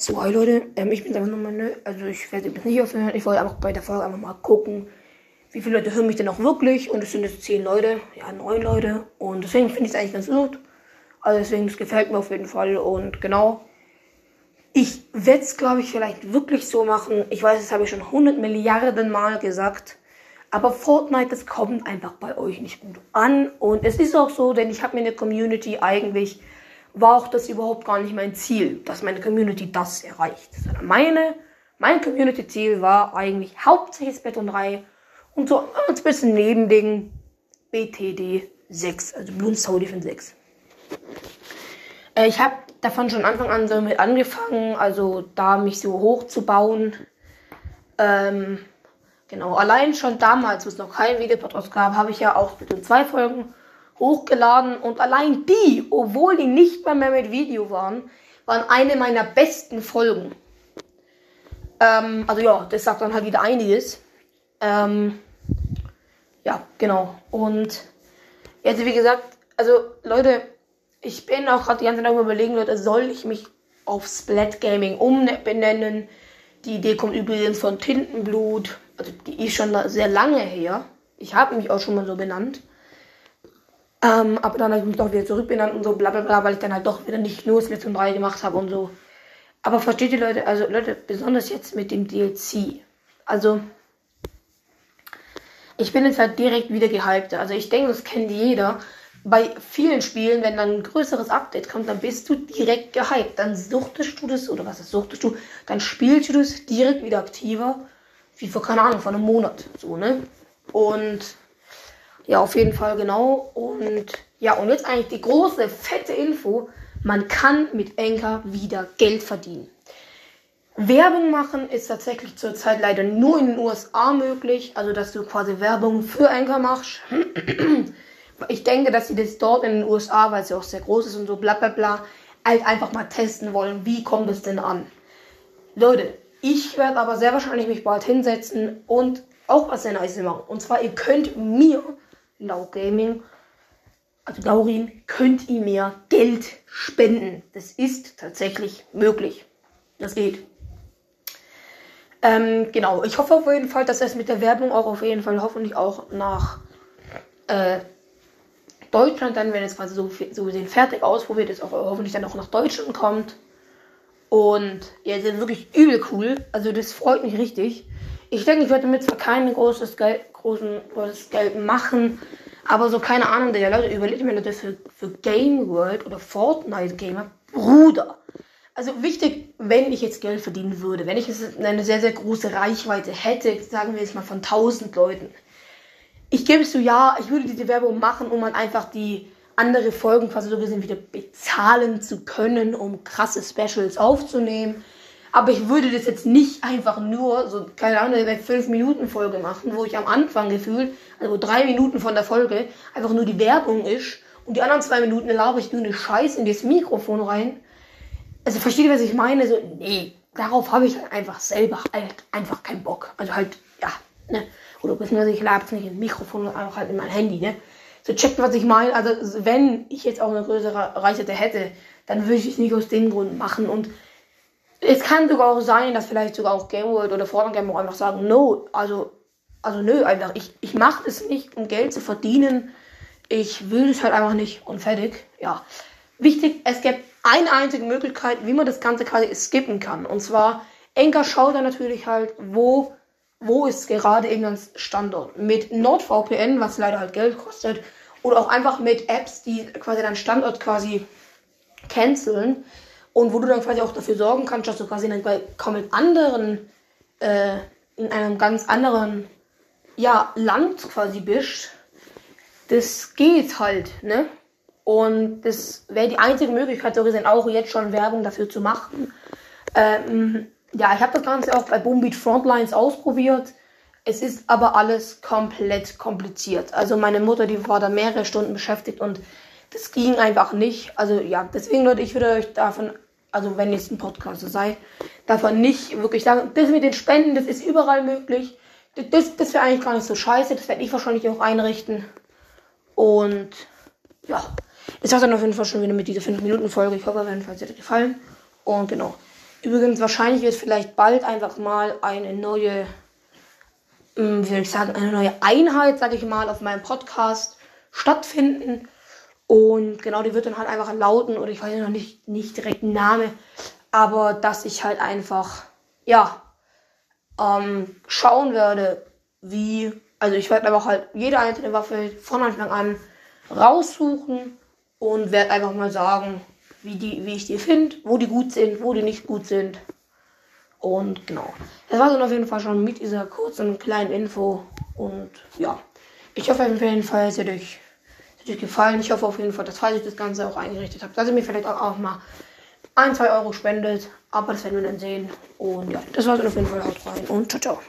So, hi Leute, ähm, ich bin einfach nochmal, ne, also ich werde jetzt nicht aufhören, ich wollte einfach bei der Folge einfach mal gucken, wie viele Leute hören mich denn auch wirklich und es sind jetzt zehn Leute, ja, neun Leute und deswegen finde ich es eigentlich ganz gut. Also deswegen, das gefällt mir auf jeden Fall und genau. Ich werde es, glaube ich, vielleicht wirklich so machen. Ich weiß, das habe ich schon 100 Milliarden Mal gesagt. Aber Fortnite, das kommt einfach bei euch nicht gut an. Und es ist auch so, denn ich habe mir eine Community eigentlich war auch das überhaupt gar nicht mein Ziel, dass meine Community das erreicht. Sondern meine, mein Community-Ziel war eigentlich hauptsächlich Splatoon 3 und so ein bisschen Nebending BTD 6, also Bloons Defense 6. Äh, ich habe davon schon Anfang an so mit angefangen, also da mich so hochzubauen. Ähm, genau, allein schon damals, wo es noch kein Videopodcast gab, habe ich ja auch Splatoon 2 Folgen hochgeladen und allein die, obwohl die nicht bei mir mit Video waren, waren eine meiner besten Folgen. Ähm, also ja, das sagt dann halt wieder einiges. Ähm, ja, genau. Und jetzt, wie gesagt, also Leute, ich bin auch gerade die ganze Zeit überlegen, Leute, soll ich mich auf Splat Gaming umbenennen? Die Idee kommt übrigens von Tintenblut. Also die ist schon sehr lange her. Ich habe mich auch schon mal so benannt. Ähm, aber dann habe ich mich doch wieder zurückbenannt und so bla bla bla, weil ich dann halt doch wieder nicht nur Splatoon 3 gemacht habe und so. Aber versteht ihr Leute, also Leute, besonders jetzt mit dem DLC. Also, ich bin jetzt halt direkt wieder gehypt. Also ich denke, das kennt jeder. Bei vielen Spielen, wenn dann ein größeres Update kommt, dann bist du direkt gehypt. Dann suchtest du das, oder was ist suchtest du, dann spielst du das direkt wieder aktiver. Wie vor, keine Ahnung, vor einem Monat. So, ne? Und ja, auf jeden Fall genau. Und ja, und jetzt eigentlich die große, fette Info. Man kann mit Anchor wieder Geld verdienen. Werbung machen ist tatsächlich zurzeit leider nur in den USA möglich. Also, dass du quasi Werbung für Anchor machst. Ich denke, dass sie das dort in den USA, weil ja auch sehr groß ist und so bla bla bla, halt einfach mal testen wollen. Wie kommt es denn an? Leute, ich werde aber sehr wahrscheinlich mich bald hinsetzen und auch was sehr nice machen. Und zwar, ihr könnt mir Lau Gaming, also Laurin, könnt ihr mir Geld spenden. Das ist tatsächlich möglich. Das geht. Ähm, genau, ich hoffe auf jeden Fall, dass es mit der Werbung auch auf jeden Fall hoffentlich auch nach äh, Deutschland dann, wenn es quasi so, so gesehen fertig ausprobiert ist, auch hoffentlich dann auch nach Deutschland kommt. Und ja, sind wirklich übel cool. Also das freut mich richtig. Ich denke, ich werde damit zwar kein großes Geld, großen, großes Geld machen, aber so keine Ahnung, der Leute überlegt mir Leute für, für Game World oder Fortnite Gamer, Bruder. Also wichtig, wenn ich jetzt Geld verdienen würde, wenn ich jetzt eine sehr, sehr große Reichweite hätte, sagen wir jetzt mal von 1000 Leuten. Ich gebe es so, ja, ich würde diese Werbung machen, um dann einfach die andere Folgen quasi so gesehen wieder bezahlen zu können, um krasse Specials aufzunehmen. Aber ich würde das jetzt nicht einfach nur, so, keine Ahnung, eine 5-Minuten-Folge machen, wo ich am Anfang gefühlt, also drei Minuten von der Folge, einfach nur die Werbung ist und die anderen zwei Minuten laube ich nur eine Scheiße in das Mikrofon rein. Also versteht ihr, was ich meine? So, nee, darauf habe ich dann einfach selber halt einfach keinen Bock. Also halt, ja, ne? Oder beziehungsweise ich labe es nicht ins Mikrofon, sondern einfach halt in mein Handy, ne? So checkt, was ich meine. Also wenn ich jetzt auch eine größere Reichweite hätte, dann würde ich es nicht aus dem Grund machen und es kann sogar auch sein, dass vielleicht sogar auch Game World oder Fortnite Game auch einfach sagen, no, also, also nö, einfach, ich, ich mache es nicht, um Geld zu verdienen. Ich will es halt einfach nicht und fertig. Ja. Wichtig, es gibt eine einzige Möglichkeit, wie man das Ganze quasi skippen kann. Und zwar, Enker schaut dann natürlich halt, wo, wo ist gerade das Standort. Mit NordVPN, was leider halt Geld kostet, oder auch einfach mit Apps, die quasi deinen Standort quasi canceln und wo du dann quasi auch dafür sorgen kannst, dass du quasi in einem komplett anderen, äh, in einem ganz anderen, ja, Land quasi bist. Das geht halt, ne? Und das wäre die einzige Möglichkeit, so gesehen, auch jetzt schon Werbung dafür zu machen. Ähm, ja, ich habe das Ganze auch bei Boombeat Frontlines ausprobiert. Es ist aber alles komplett kompliziert. Also meine Mutter, die war da mehrere Stunden beschäftigt und das ging einfach nicht. Also ja, deswegen Leute, ich würde euch davon also wenn jetzt ein Podcast sei, davon nicht wirklich sagen, das mit den Spenden, das ist überall möglich. Das, das wäre eigentlich gar nicht so scheiße, das werde ich wahrscheinlich auch einrichten. Und ja, das war's dann auf jeden Fall schon wieder mit dieser 5-Minuten-Folge. Ich hoffe auf jeden Fall, es hat euch gefallen. Und genau. Übrigens, wahrscheinlich wird vielleicht bald einfach mal eine neue, ähm, wie soll ich sagen, eine neue Einheit, sage ich mal, auf meinem Podcast stattfinden. Und genau, die wird dann halt einfach lauten, oder ich weiß noch nicht, nicht direkt einen Name, aber dass ich halt einfach, ja, ähm, schauen werde, wie, also ich werde einfach halt jede einzelne Waffe von Anfang an raussuchen und werde einfach mal sagen, wie, die, wie ich die finde, wo die gut sind, wo die nicht gut sind. Und genau. Das war dann auf jeden Fall schon mit dieser kurzen kleinen Info. Und ja, ich hoffe auf jeden Fall, es hat euch, euch gefallen. Ich hoffe auf jeden Fall, dass falls ich das Ganze auch eingerichtet habe, dass ihr mir vielleicht auch, auch mal ein, zwei Euro spendet. Aber das werden wir dann sehen. Und ja, das war's auf jeden Fall. Haut rein und ciao, ciao.